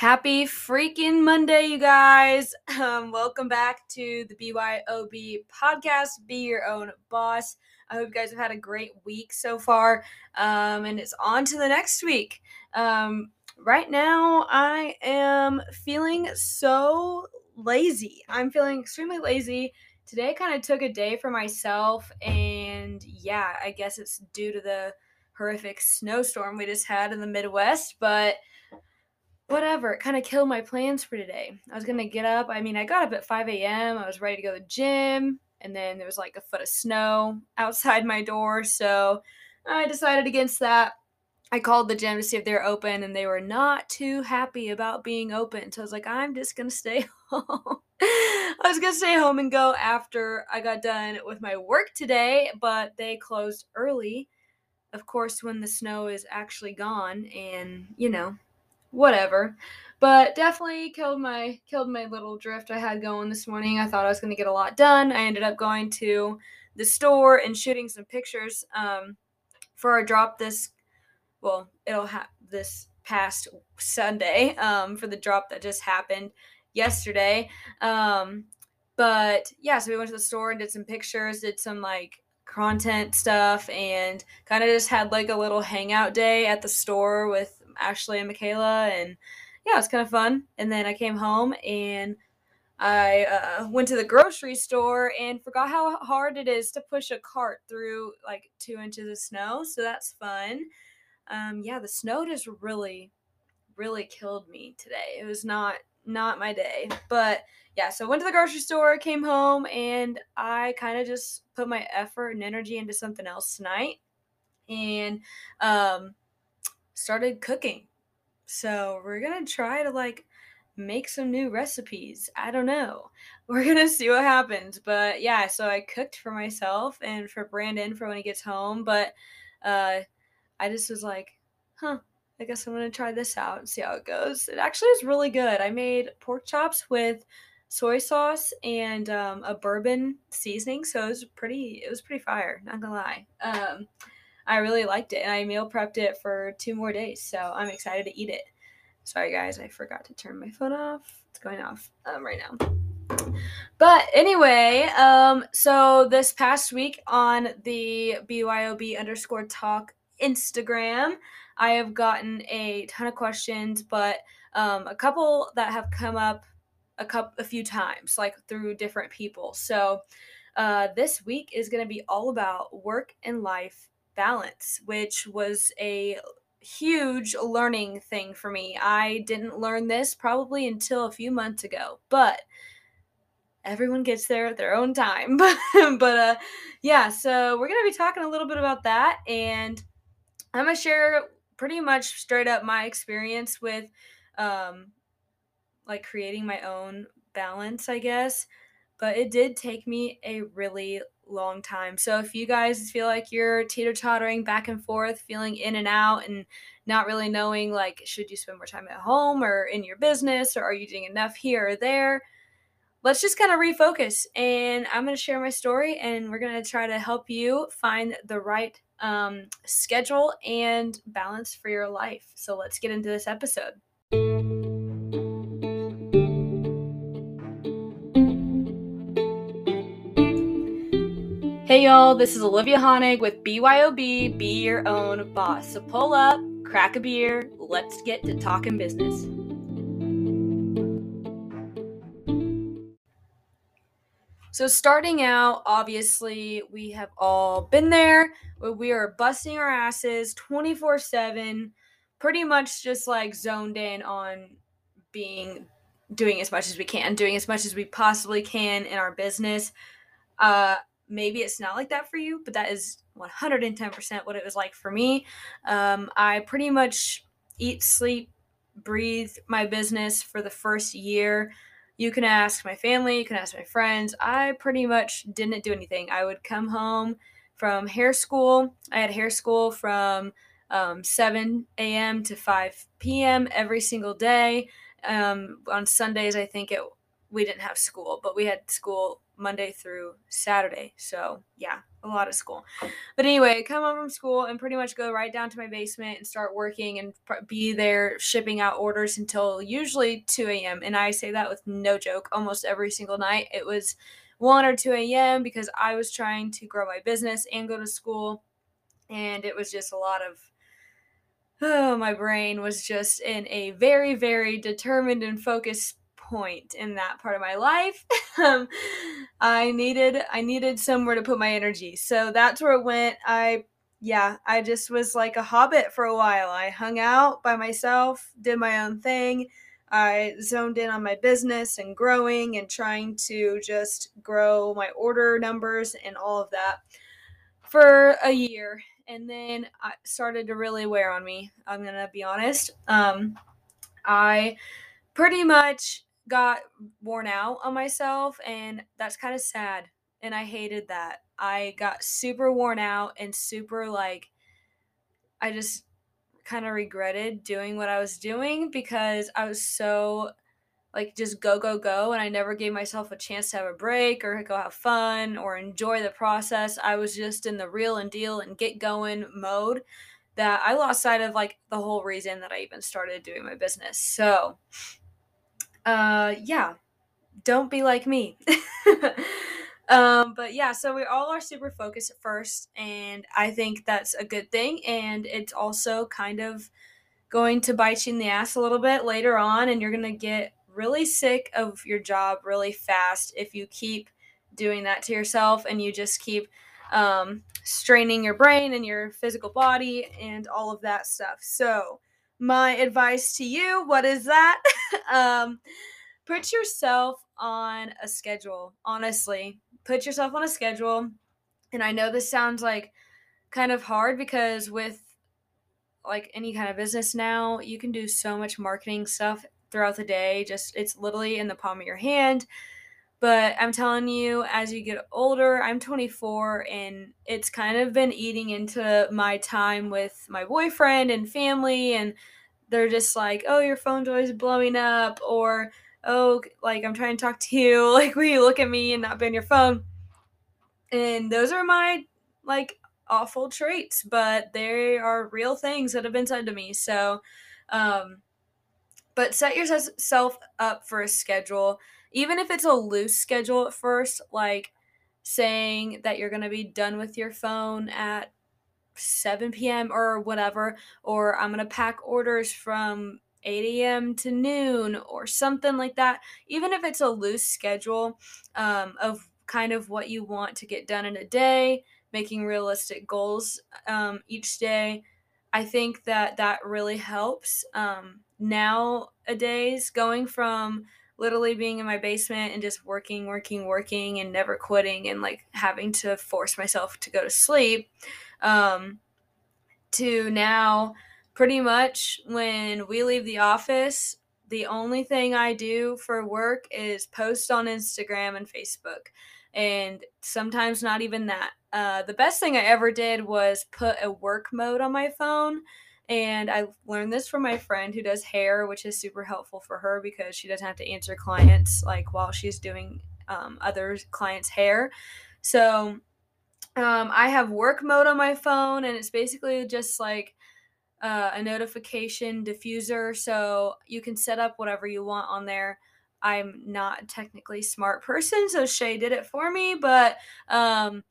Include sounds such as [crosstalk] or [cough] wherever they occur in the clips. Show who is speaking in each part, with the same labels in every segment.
Speaker 1: Happy freaking Monday, you guys. [laughs] Um, welcome back to the BYOB podcast, Be Your Own Boss. I hope you guys have had a great week so far, um, and it's on to the next week. Um, right now, I am feeling so lazy. I'm feeling extremely lazy. Today, kind of took a day for myself, and yeah, I guess it's due to the horrific snowstorm we just had in the Midwest, but whatever. It kind of killed my plans for today. I was gonna get up. I mean, I got up at 5 a.m. I was ready to go to the gym, and then there was like a foot of snow [laughs] outside my door, so I decided against that. I called the gym to see if they were open, and they were not too happy about being open. So I was like, I'm just gonna stay [laughs] home. I was gonna stay home and go after I got done with my work today, but they closed early. Of course, when the snow is actually gone, and you know, whatever. But definitely killed my killed my little drift I had going this morning. I thought I was going to get a lot done. I ended up going to the store and shooting some pictures um, for our drop this. Well, it'll have this past Sunday um, for the drop that just happened yesterday. Um, but yeah, so we went to the store and did some pictures, did some like content stuff, and kind of just had like a little hangout day at the store with Ashley and Michaela, and yeah, it was kind of fun. And then I came home and I uh, went to the grocery store and forgot how hard it is to push a cart through like two inches of snow. So that's fun. Um, yeah, the snow just really, really killed me today. It was not not my day, but yeah. So I went to the grocery store, came home, and I kind of just put my effort and energy into something else tonight, and um, started cooking. So we're gonna try to like make some new recipes. I don't know. [laughs] We're gonna see what happens. But yeah, so I cooked for myself and for Brandon for when he gets home. But uh I just was like, huh, I guess I'm gonna try this out and see how it goes. It actually is really good. I made pork chops with soy sauce and um, a bourbon seasoning, so it was pretty. It was pretty fire. Not gonna lie. Um, I really liked it and I meal prepped it for two more days. So I'm excited to eat it. Sorry, guys, I forgot to turn my phone off. It's going off um, right now. But anyway, um, so this past week on the BYOB underscore talk Instagram, I have gotten a ton of questions, but um, a couple that have come up a couple a few times, like through different people. So uh, this week is going to be all about work and life balance, which was a huge learning thing for me. I didn't learn this probably until a few months ago, but everyone gets there at their own time. [laughs] but uh yeah, so we're going to be talking a little bit about that and I'm going to share pretty much straight up my experience with um like creating my own balance, I guess. But it did take me a really long time. So if you guys feel like you're teeter tottering back and forth, feeling in and out, and not really knowing like should you spend more time at home or in your business, or are you doing enough here or there? Let's just kind of refocus. And I'm going to share my story, and we're going to try to help you find the right um, schedule and balance for your life. So let's get into this episode. Hey y'all, this is Olivia Honig with BYOB, Be Your Own Boss. So pull up, crack a beer, let's get to talking business. So, starting out, obviously, we have all been there. We are busting our asses 24 7, pretty much just like zoned in on being doing as much as we can, doing as much as we possibly can in our business. Uh, maybe it's not like that for you, but that is 110% what it was like for me. Um, I pretty much eat, sleep, breathe my business for the first year. You can ask my family, you can ask my friends. I pretty much didn't do anything. I would come home from hair school. I had hair school from um, 7 a.m. to 5 p.m. every single day. Um, on Sundays, I think it we didn't have school, but we had school Monday through Saturday. So, yeah, a lot of school. But anyway, come home from school and pretty much go right down to my basement and start working and be there shipping out orders until usually 2 a.m. And I say that with no joke. Almost every single night it was 1 or 2 a.m. because I was trying to grow my business and go to school. And it was just a lot of oh, [sighs] my brain was just in a very, very determined and focused point in that part of my life. [laughs] um, I needed I needed somewhere to put my energy. So that's where it went. I yeah, I just was like a hobbit for a while. I hung out by myself, did my own thing. I zoned in on my business and growing and trying to just grow my order numbers and all of that for a year. And then I started to really wear on me. I'm going to be honest. Um, I pretty much got worn out on myself and that's kind of sad and I hated that. I got super worn out and super like I just kind of regretted doing what I was doing because I was so like just go go go and I never gave myself a chance to have a break or go have fun or enjoy the process. I was just in the real and deal and get going mode that I lost sight of like the whole reason that I even started doing my business. So uh, yeah, don't be like me. [laughs] um, but yeah, so we all are super focused at first, and I think that's a good thing. And it's also kind of going to bite you in the ass a little bit later on, and you're going to get really sick of your job really fast if you keep doing that to yourself and you just keep um, straining your brain and your physical body and all of that stuff. So, my advice to you what is that? [laughs] Um, put yourself on a schedule honestly. Put yourself on a schedule and i know this sounds like kind of hard because with like any kind of business now you can do so much marketing stuff throughout the day just it's literally in the palm of your hand but i'm telling you as you get older i'm 24 and it's kind of been eating into my time with my boyfriend and family and they're just like oh your phone's always blowing up or oh like i'm trying to talk to you [laughs] like will you look at me and not be on your phone? And those are my like awful traits but they are real things that have been said to me so um but set yourself up for a schedule even if it's a loose schedule at first, like saying that you're going to be done with your phone at 7 p.m. or whatever, or I'm going to pack orders from 8 a.m. to noon or something like that. Even if it's a loose schedule um, of kind of what you want to get done in a day, making realistic goals um, each day, I think that that really helps. Um, nowadays, going from literally being in my basement and just working, working, working, and never quitting, and like having to force myself to go to sleep. Um, to now, pretty much when we leave the office, the only thing I do for work is post on Instagram and Facebook. And sometimes not even that. Uh, the best thing I ever did was put a work mode on my phone and I learned this from my friend who does hair, which is super helpful for her because she doesn't have to answer clients like while she's doing um, other clients' hair. So um, I have work mode on my phone, and it's basically just like uh, a notification diffuser. So you can set up whatever you want on there. I'm not technically smart person, so Shay did it for me, but um,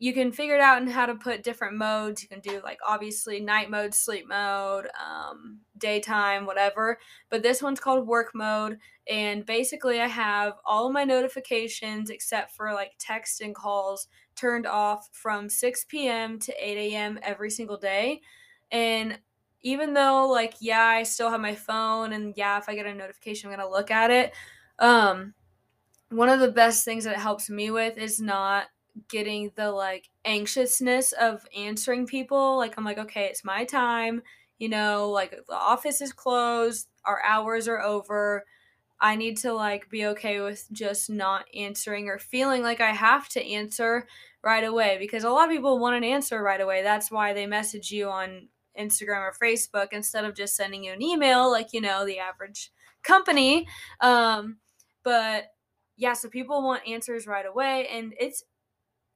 Speaker 1: you can figure it out and how to put different modes. You can do like obviously night mode, sleep mode, um, daytime, whatever. But this one's called work mode. And basically, I have all my notifications except for like text and calls turned off from 6 p.m. to 8 a.m. every single day. And even though, like, yeah, I still have my phone, and yeah, if I get a notification, I'm going to look at it. Um, one of the best things that it helps me with is not getting the like anxiousness of answering people. Like I'm like, okay, it's my time. You know, like the office is closed, our hours are over. I need to like be okay with just not answering or feeling like I have to answer right away because a lot of people want an answer right away. That's why they message you on Instagram or Facebook instead of just sending you an email like, you know, the average company. Um, but yeah, so people want answers right away and it's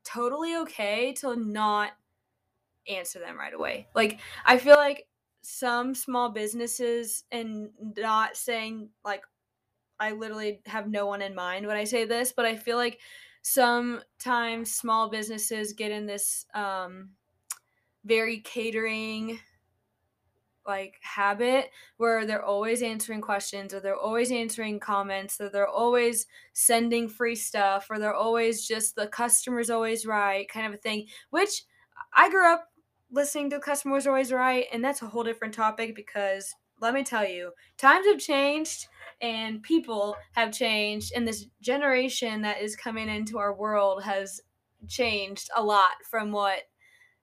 Speaker 1: totally okay to not answer them right away. Like I feel like some small businesses and not saying like I literally have no one in mind when I say this, but I feel like sometimes small businesses get in this um very catering like habit where they're always answering questions or they're always answering comments or they're always sending free stuff or they're always just the customer's always right kind of a thing which i grew up listening to customers always right and that's a whole different topic because let me tell you times have changed and people have changed and this generation that is coming into our world has changed a lot from what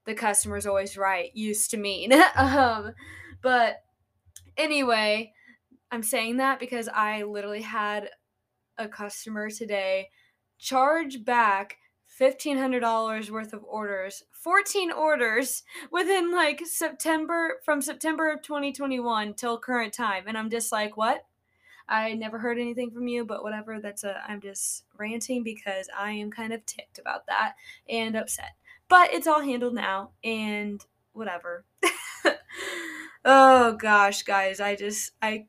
Speaker 1: the customer's always right used to mean. [laughs] Um, but anyway, I'm saying that because I literally had a customer today charge back $1500 worth of orders 14 orders [laughs] within like september from september of 2021 till current time. And i'm just like what? I never heard anything from you but whatever that's a i'm just ranting because i am kind of ticked about that and upset. But it's all handled now and whatever [laughs] oh gosh, guys, I just I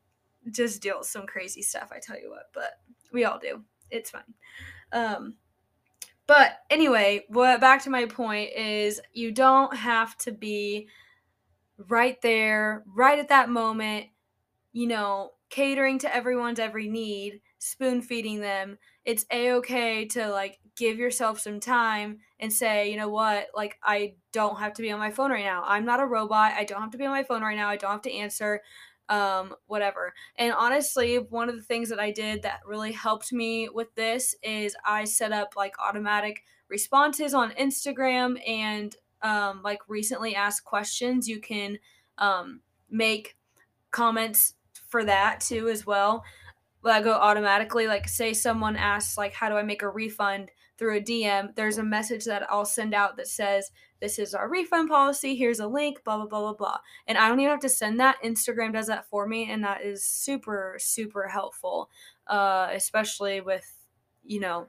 Speaker 1: just deal with some crazy stuff, I tell you what, but we all do. It's fine. Um but anyway, what back to my point is you don't have to be right there, right at that moment, you know, catering to everyone's every need, spoon feeding them. It's a okay to like give yourself some time and say, you know what, like I don't have to be on my phone right now. I'm not a robot. I don't have to be on my phone right now. I don't have to answer um whatever. And honestly, one of the things that I did that really helped me with this is I set up like automatic responses on Instagram and um like recently asked questions. You can um make comments for that too as well that go automatically like say someone asks like how do i make a refund through a DM, there's a message that I'll send out that says, This is our refund policy. Here's a link, blah, blah, blah, blah, blah. And I don't even have to send that. Instagram does that for me. And that is super, super helpful, uh, especially with, you know,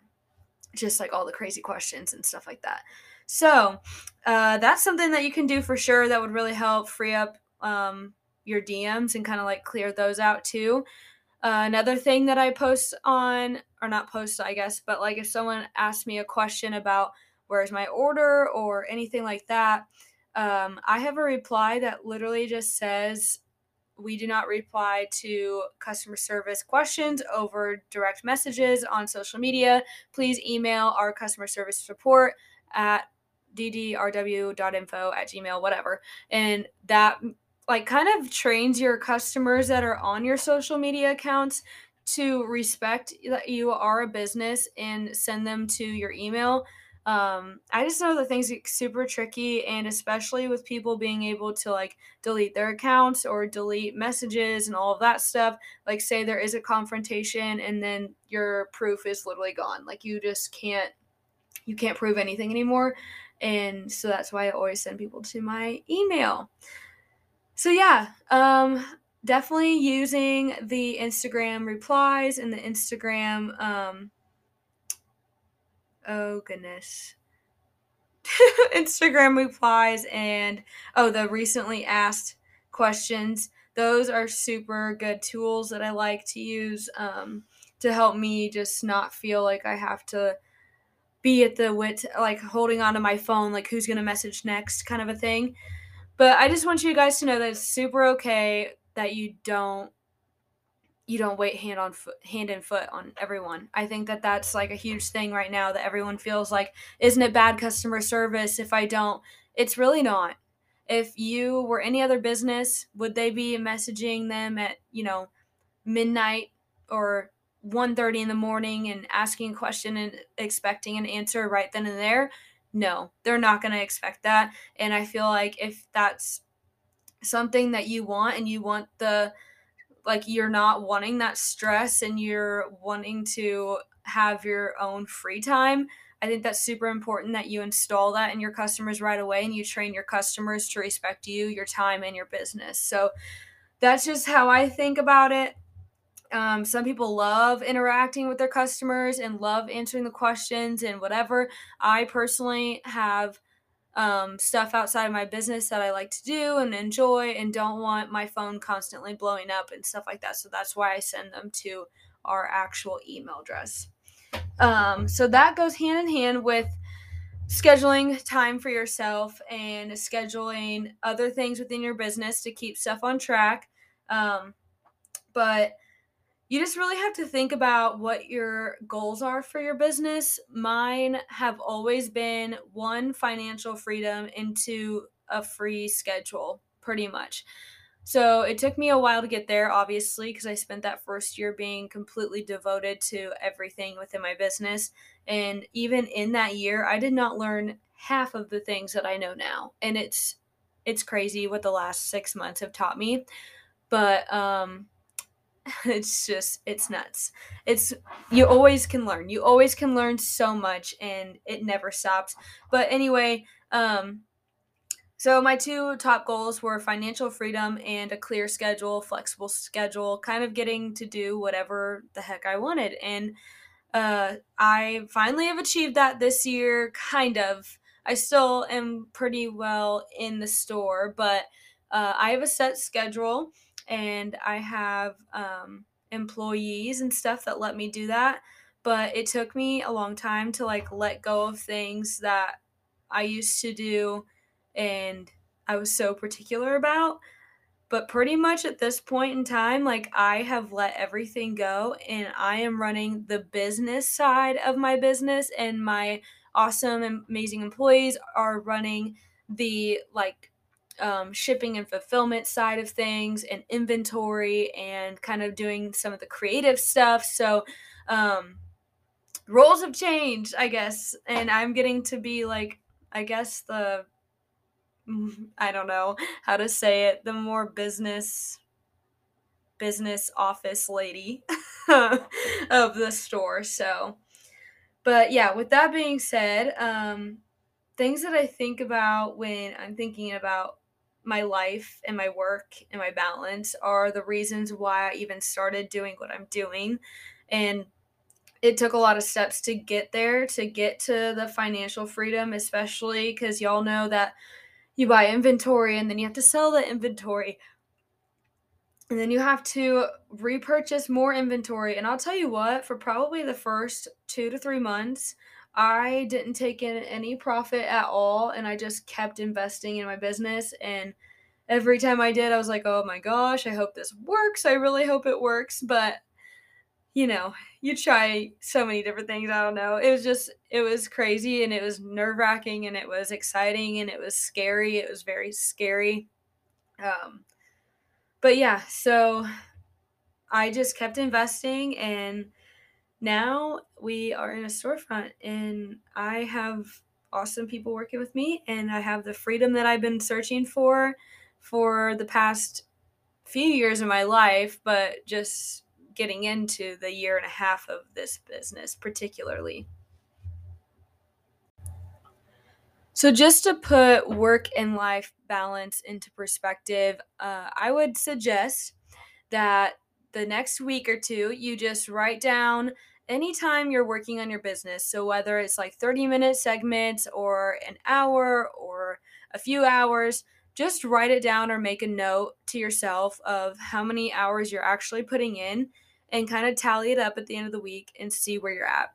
Speaker 1: just like all the crazy questions and stuff like that. So uh, that's something that you can do for sure that would really help free up um, your DMs and kind of like clear those out too. Uh, another thing that I post on, or not post, I guess, but like if someone asks me a question about where's my order or anything like that, um, I have a reply that literally just says, we do not reply to customer service questions over direct messages on social media. Please email our customer service support at ddrw.info at gmail, whatever. And that like kind of trains your customers that are on your social media accounts to respect that you are a business and send them to your email. Um, I just know that things get super tricky, and especially with people being able to like delete their accounts or delete messages and all of that stuff. Like, say there is a confrontation, and then your proof is literally gone. Like, you just can't you can't prove anything anymore, and so that's why I always send people to my email so yeah, um, definitely using the Instagram replies and the Instagram. Um, oh goodness. [laughs] Instagram replies and oh, the recently asked questions. Those are super good tools that I like to use um, to help me just not feel like I have to be at the wit, like holding onto my phone, like who's going to message next kind of a thing. But I just want you guys to know that it's super okay that you don't you don't wait hand on foot, hand and foot on everyone. I think that that's like a huge thing right now that everyone feels like isn't it bad customer service if I don't? It's really not. If you were any other business, would they be messaging them at, you know, midnight or 1:30 in the morning and asking a question and expecting an answer right then and there? No, they're not going to expect that. And I feel like if that's something that you want and you want the, like, you're not wanting that stress and you're wanting to have your own free time, I think that's super important that you install that in your customers right away and you train your customers to respect you, your time, and your business. So that's just how I think about it. Um, some people love interacting with their customers and love answering the questions and whatever. I personally have um, stuff outside of my business that I like to do and enjoy and don't want my phone constantly blowing up and stuff like that. So that's why I send them to our actual email address. Um, so that goes hand in hand with scheduling time for yourself and scheduling other things within your business to keep stuff on track. Um, but you just really have to think about what your goals are for your business. Mine have always been one, financial freedom, into a free schedule, pretty much. So it took me a while to get there, obviously, because I spent that first year being completely devoted to everything within my business. And even in that year, I did not learn half of the things that I know now. And it's it's crazy what the last six months have taught me. But um [laughs] it's just it's nuts. It's you always can learn. You always can learn so much and it never stops. But anyway um so my two top goals were financial freedom and a clear schedule flexible schedule kind of getting to do whatever the heck i wanted. And uh i finally have achieved that this year kind of. I still am pretty well in the store but uh, i have a set schedule and I have um, employees and stuff that let me do that. But it took me a long time to like let go of things that I used to do and I was so particular about. But pretty much at this point in time, like I have let everything go and I am running the business side of my business, and my awesome, amazing employees are running the like um, shipping and fulfillment side of things and inventory and kind of doing some of the creative stuff. So, um, roles have changed, I guess, and I'm getting to be like, I guess the, [laughs] I don't know how to say it, the more business business office lady [laughs] of the store. So, but yeah, with that being said, um, things that I think about when I'm thinking about my life and my work and my balance are the reasons why I even started doing what I'm doing. And it took a lot of steps to get there, to get to the financial freedom, especially because y'all know that you buy inventory and then you have to sell the inventory. And then you have to repurchase more inventory. And I'll tell you what, for probably the first two to three months, I didn't take in any profit at all and I just kept investing in my business and every time I did I was like, "Oh my gosh, I hope this works. I really hope it works." But you know, you try so many different things. I don't know. It was just, it was crazy and it was nerve wracking and it was exciting and it was scary. It was very scary. Um, but yeah, so I just kept investing and now we are in a storefront and I have awesome people working with me and I have the freedom that I've been searching for for the past few years of my life, but just getting into the year and a half of this business particularly. So, just to put work and life balance into perspective, uh, I would suggest that the next week or two, you just write down anytime you're working on your business. So, whether it's like 30 minute segments or an hour or a few hours, just write it down or make a note to yourself of how many hours you're actually putting in and kind of tally it up at the end of the week and see where you're at.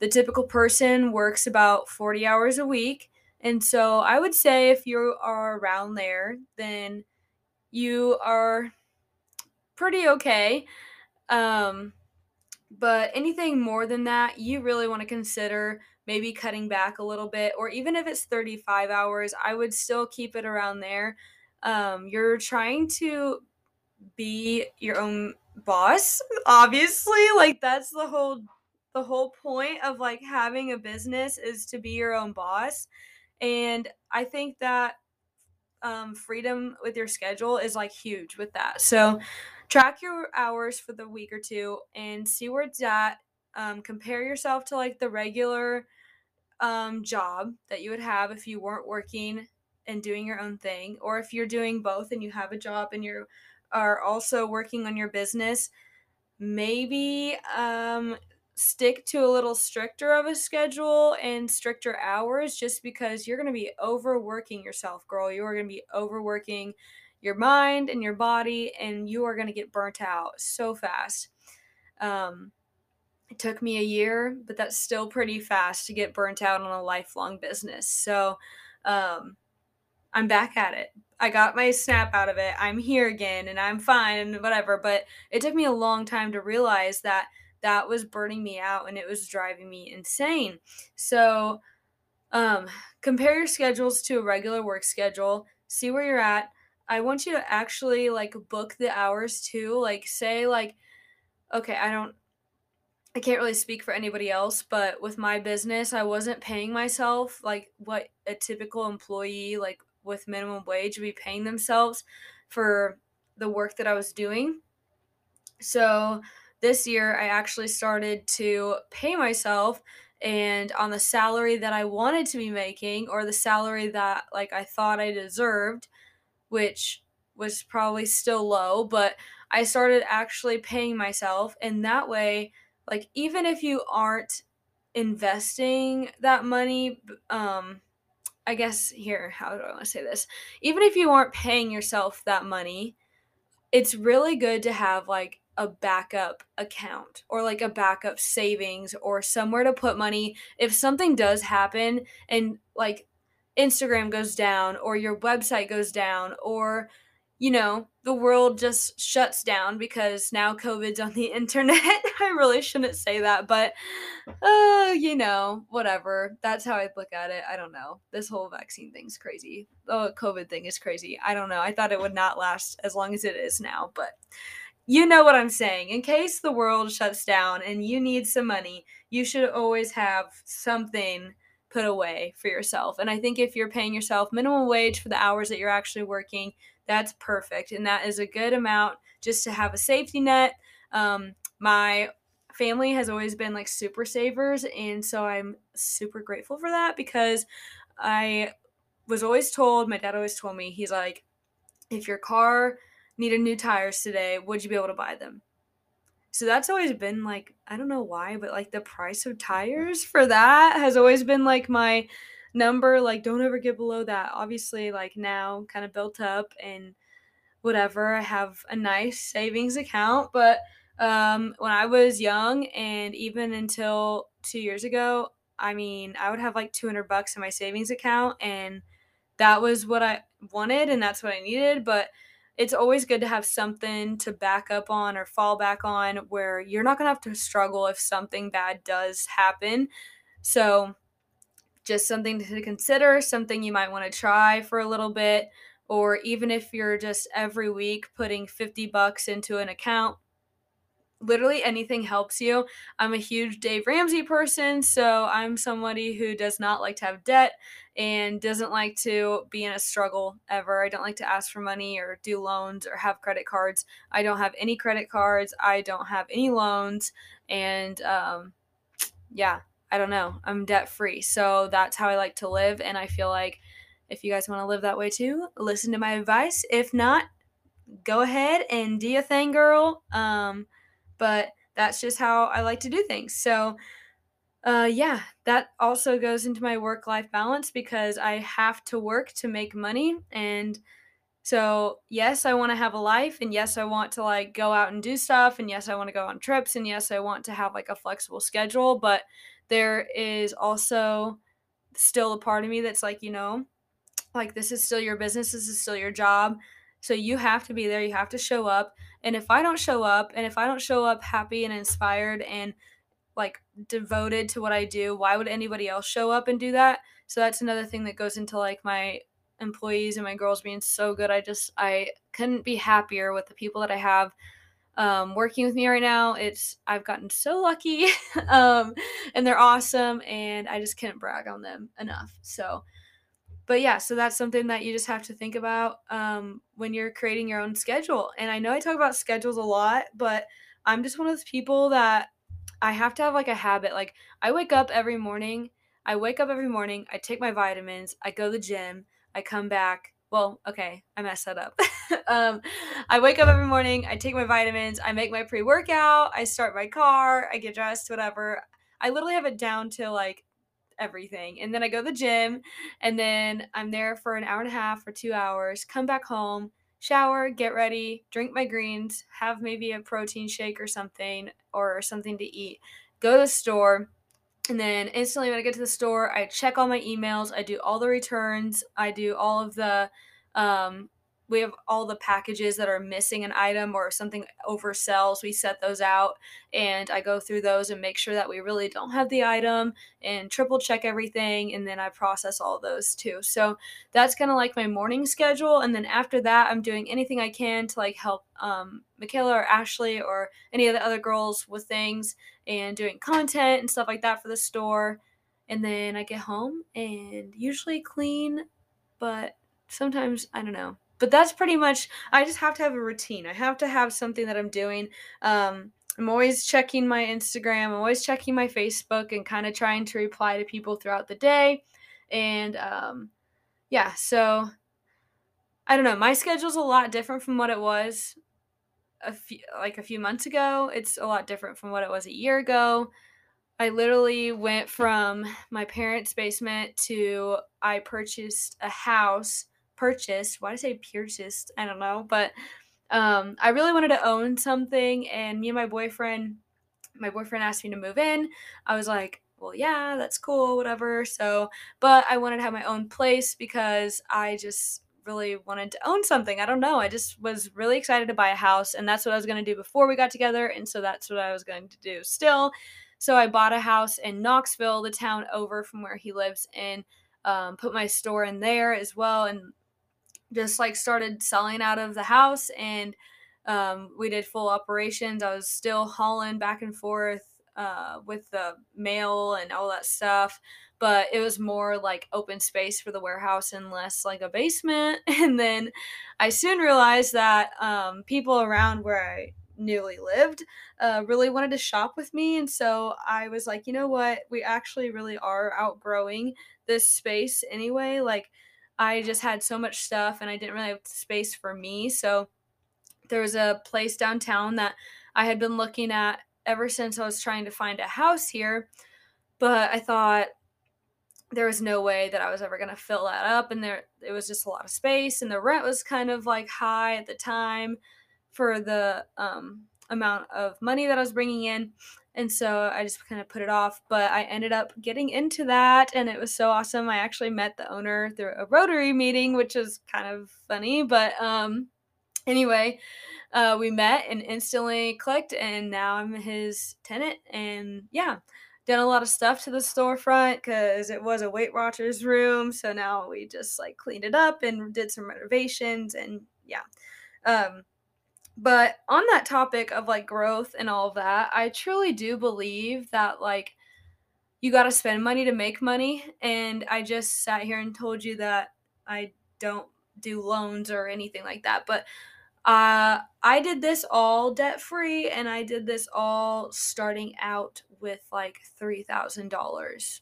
Speaker 1: The typical person works about 40 hours a week. And so I would say if you are around there, then you are pretty okay. Um, but anything more than that, you really want to consider maybe cutting back a little bit, or even if it's 35 hours, I would still keep it around there. Um, you're trying to be your own boss, obviously. Like that's the whole the whole point of like having a business is to be your own boss. And I think that um, freedom with your schedule is like huge with that. So track your hours for the week or two and see where it's at. Um, compare yourself to like the regular um, job that you would have if you weren't working and doing your own thing, or if you're doing both and you have a job and you are also working on your business. maybe um, stick to a little stricter of a schedule and stricter hours just because you're going to be overworking yourself, girl. You are going to be overworking your mind and your body, and you are going to get burnt out so fast. Um, it took me a year, but that's still pretty fast to get burnt out on a lifelong business. So um, I'm back at it. I got my snap out of it. I'm here again and I'm fine and whatever. But it took me a long time to realize that that was burning me out and it was driving me insane. So, um, compare your schedules to a regular work schedule, see where you're at. I want you to actually like book the hours too. Like, say, like, okay, I don't, I can't really speak for anybody else, but with my business, I wasn't paying myself like what a typical employee, like with minimum wage, would be paying themselves for the work that I was doing. So, this year I actually started to pay myself and on the salary that I wanted to be making or the salary that like I thought I deserved, which was probably still low, but I started actually paying myself and that way like even if you aren't investing that money um I guess here how do I want to say this? Even if you aren't paying yourself that money, it's really good to have like a backup account or like a backup savings or somewhere to put money if something does happen and like Instagram goes down or your website goes down or you know the world just shuts down because now COVID's on the [laughs] internet. I really shouldn't say that, but uh, you know, whatever. That's how I look at it. I don't know. This whole vaccine thing's crazy. The COVID thing is crazy. I don't know. I thought it would not last as long as it is now, but you know what I'm saying. In case the world shuts down and you need some money, you should always have something put away for yourself. And I think if you're paying yourself minimum wage for the hours that you're actually working, that's perfect. And that is a good amount just to have a safety net. Um, my family has always been like super savers. And so I'm super grateful for that because I was always told, my dad always told me, he's like, if your car needed new tires today, would you be able to buy them? So that's always been like, I don't know why, but like the price of tires for that has always been like my number. Like, don't ever get below that. Obviously, like now, kind of built up and whatever. I have a nice savings account, but um, when I was young and even until two years ago, I mean, I would have like 200 bucks in my savings account, and that was what I wanted and that's what I needed. But it's always good to have something to back up on or fall back on where you're not going to have to struggle if something bad does happen. So, just something to consider, something you might want to try for a little bit, or even if you're just every week putting 50 bucks into an account literally anything helps you. I'm a huge Dave Ramsey person, so I'm somebody who does not like to have debt and doesn't like to be in a struggle ever. I don't like to ask for money or do loans or have credit cards. I don't have any credit cards. I don't have any loans. And um, yeah, I don't know. I'm debt free. So that's how I like to live. And I feel like if you guys want to live that way too, listen to my advice. If not, go ahead and do your thing, girl. Um, but that's just how I like to do things. So, uh, yeah, that also goes into my work life balance because I have to work to make money. And so, yes, I want to have a life. And yes, I want to like go out and do stuff. And yes, I want to go on trips. And yes, I want to have like a flexible schedule. But there is also still a part of me that's like, you know, like this is still your business, this is still your job. So you have to be there, you have to show up. And if I don't show up and if I don't show up happy and inspired and like devoted to what I do, why would anybody else show up and do that? So that's another thing that goes into like my employees and my girls being so good. I just I couldn't be happier with the people that I have um, working with me right now. It's I've gotten so lucky, [laughs] um, and they're awesome, and I just can't brag on them enough. So but yeah, so that's something that you just have to think about um, when you're creating your own schedule. And I know I talk about schedules a lot, but I'm just one of those people that I have to have like a habit. Like I wake up every morning. I wake up every morning. I take my vitamins. I go to the gym. I come back. well, okay, I messed that up. [laughs] um, I wake up every morning, I take my vitamins, I make my pre workout, I start my car, I get dressed, whatever. I literally have it down to like everything. And then I go to the gym, and then I'm there for an hour and a half or two hours, come back home, shower, get ready, drink my greens, have maybe a protein shake or something, or something to eat, go to the store and then instantly when I get to the store, I check all my emails, I do all the returns, I do all of the um we have all the packages that are missing an item or something oversells. We set those out and I go through those and make sure that we really don't have the item and triple check everything. And then I process all those too. So that's kind of like my morning schedule. And then after that, I'm doing anything I can to like help um, Michaela or Ashley or any of the other girls with things and doing content and stuff like that for the store. And then I get home and usually clean, but sometimes I don't know. But that's pretty much. I just have to have a routine. I have to have something that I'm doing. Um, I'm always checking my Instagram. I'm always checking my Facebook and kind of trying to reply to people throughout the day. And um, yeah, so I don't know. My schedule's a lot different from what it was a few like a few months ago. It's a lot different from what it was a year ago. I literally went from my parents' basement to I purchased a house. Purchased. Why did I say purchased? I don't know, but um, I really wanted to own something, and me and my boyfriend, my boyfriend asked me to move in. I was like, well, yeah, that's cool, whatever. So, but I wanted to have my own place because I just really wanted to own something. I don't know. I just was really excited to buy a house, and that's what I was going to do before we got together. And so that's what I was going to do still. So I bought a house in Knoxville, the town over from where he lives, and um, put my store in there as well, and just like started selling out of the house. And um, we did full operations. I was still hauling back and forth uh, with the mail and all that stuff but it was more like open space for the warehouse and less like a basement. [laughs] And then I soon realized that um, people around where I newly lived uh, really wanted to shop with me. And so I was like, you know what? We actually really are outgrowing this space anyway. Like, I just had so much stuff and I didn't really have space for me. So there was a place downtown that I had been looking at ever since I was trying to find a house here. But I thought, there was no way that I was ever going to fill that up and there it was just a lot of space and the rent was kind of like high at the time for the um, amount of money that I was bringing in and so I just kind of put it off but I ended up getting into that and it was so awesome I actually met the owner through a rotary meeting which is kind of funny but um anyway uh, we met and instantly clicked and now I'm his tenant and yeah done a lot of stuff to the storefront because it was a Weight Watchers room. So now we just like cleaned it up and did some renovations and yeah. Um, but on that topic of like growth and all that, I truly do believe that like you got to spend money to make money. And I just sat here and told you that I don't do loans or anything like that. But uh, I did this all debt free and I did this all starting out with like $3,000.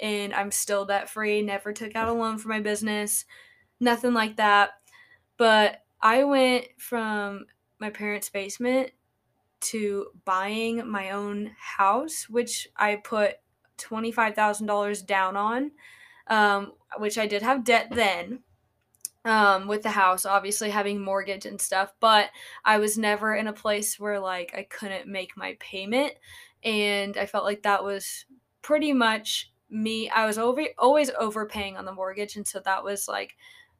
Speaker 1: And I'm still debt free, never took out a loan for my business, nothing like that. But I went from my parents' basement to buying my own house, which I put $25,000 down on, um, which I did have debt then um, with the house, obviously having mortgage and stuff, but I was never in a place where like I couldn't make my payment. And I felt like that was pretty much me. I was over always overpaying on the mortgage. And so that was like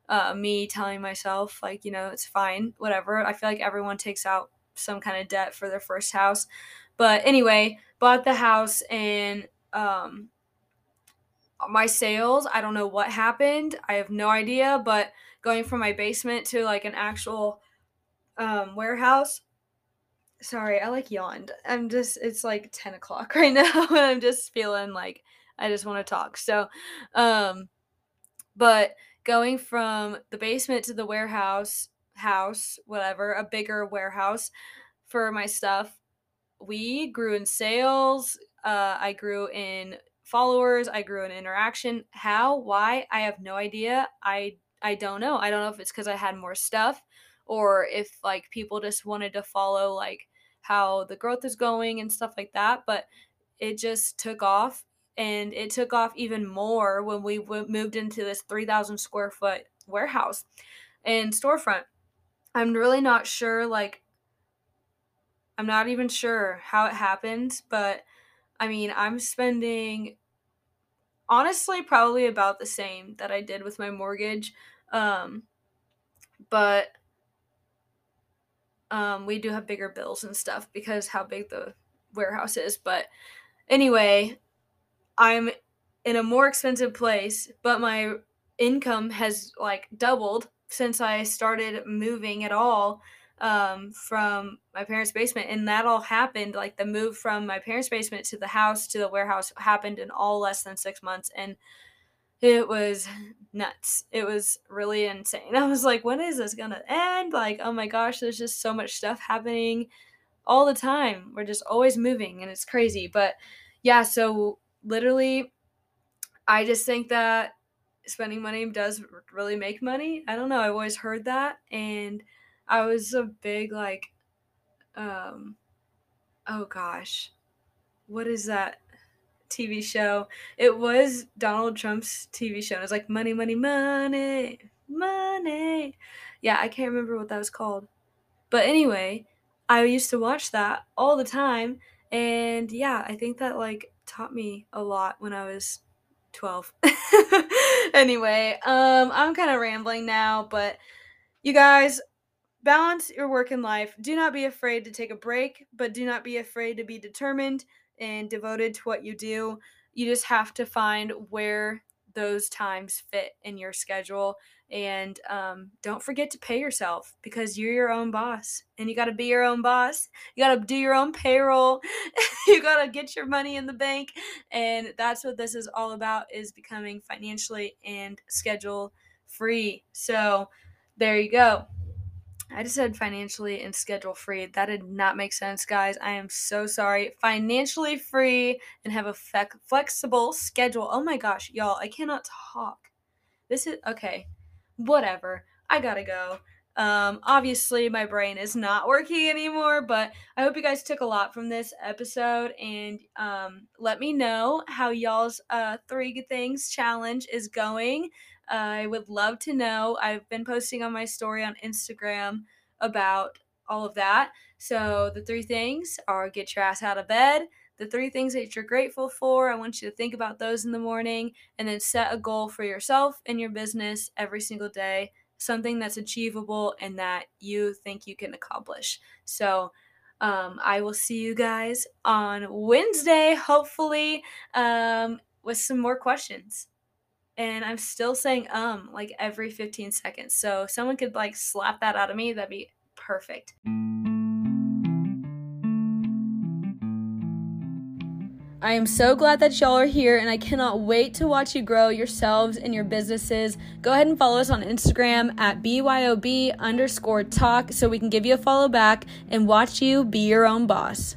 Speaker 1: uh, me telling myself, like, you know, it's fine, whatever. I feel like everyone takes out some kind of debt for their first house. But anyway, bought the house and um, my sales, I don't know what happened. I have no idea, but going from my basement to like an actual um, warehouse. Sorry, I like yawned. I'm just, it's like 10 o'clock [laughs] right now, and I'm just feeling like I just want to talk. So, um, but going from the basement to the warehouse, house, whatever, a bigger warehouse for my stuff, we grew in sales. Uh, I grew in followers. I grew in interaction. How? Why? I have no idea. I I don't know. I don't know if it's because I had more stuff or if like people just wanted to follow like how the growth is going and stuff like that. But it just took off and it took off even more when we w- moved into this 3,000 square foot warehouse and storefront. I'm really not sure, like, I'm not even sure how it happened, but I mean, I'm spending honestly probably about the same that I did with my mortgage. Um, but um, we do have bigger bills and stuff because how big the warehouse is. But anyway, I'm in a more expensive place, but my income has like doubled since I started moving at all um, from my parents' basement. And that all happened like the move from my parents' basement to the house to the warehouse happened in all less than six months. And it was nuts. It was really insane. [laughs] I was like, when is this gonna end? Like, oh my gosh, there's just so much stuff happening all the time. We're just always moving and it's crazy. But yeah, so literally, I just think that spending money does really make money. I don't know. I've always heard that. And I was a big, like, um, oh gosh, what is that? TV show. It was Donald Trump's TV show. It was like money, money, money, money. Yeah, I can't remember what that was called. But anyway, I used to watch that all the time. And yeah, I think that like taught me a lot when I was 12. [laughs] anyway, um, I'm kind of rambling now, but you guys, balance your work and life. Do not be afraid to take a break, but do not be afraid to be determined and devoted to what you do. You just have to find where those times fit in your schedule. And um, don't forget to pay yourself because you're your own boss and you got to be your own boss. You got to do your own payroll. [laughs] you got to get your money in the bank. And that's what this is all about is becoming financially and schedule free. So there you go. I just said financially and schedule free. That did not make sense, guys. I am so sorry. Financially free and have a fe- flexible schedule. Oh my gosh, y'all, I cannot talk. This is okay. Whatever. I gotta go. Um, obviously, my brain is not working anymore, but I hope you guys took a lot from this episode and um, let me know how y'all's uh, three good things challenge is going. I would love to know. I've been posting on my story on Instagram about all of that. So, the three things are get your ass out of bed, the three things that you're grateful for. I want you to think about those in the morning and then set a goal for yourself and your business every single day, something that's achievable and that you think you can accomplish. So, um, I will see you guys on Wednesday, hopefully, um, with some more questions and I'm still saying um like every 15 seconds. So someone could like slap that out of me, that'd be perfect. I am so glad that y'all are here and I cannot wait to watch you grow yourselves and your businesses. Go ahead and follow us on Instagram at BYOB underscore talk so we can give you a follow back and watch you be your own boss.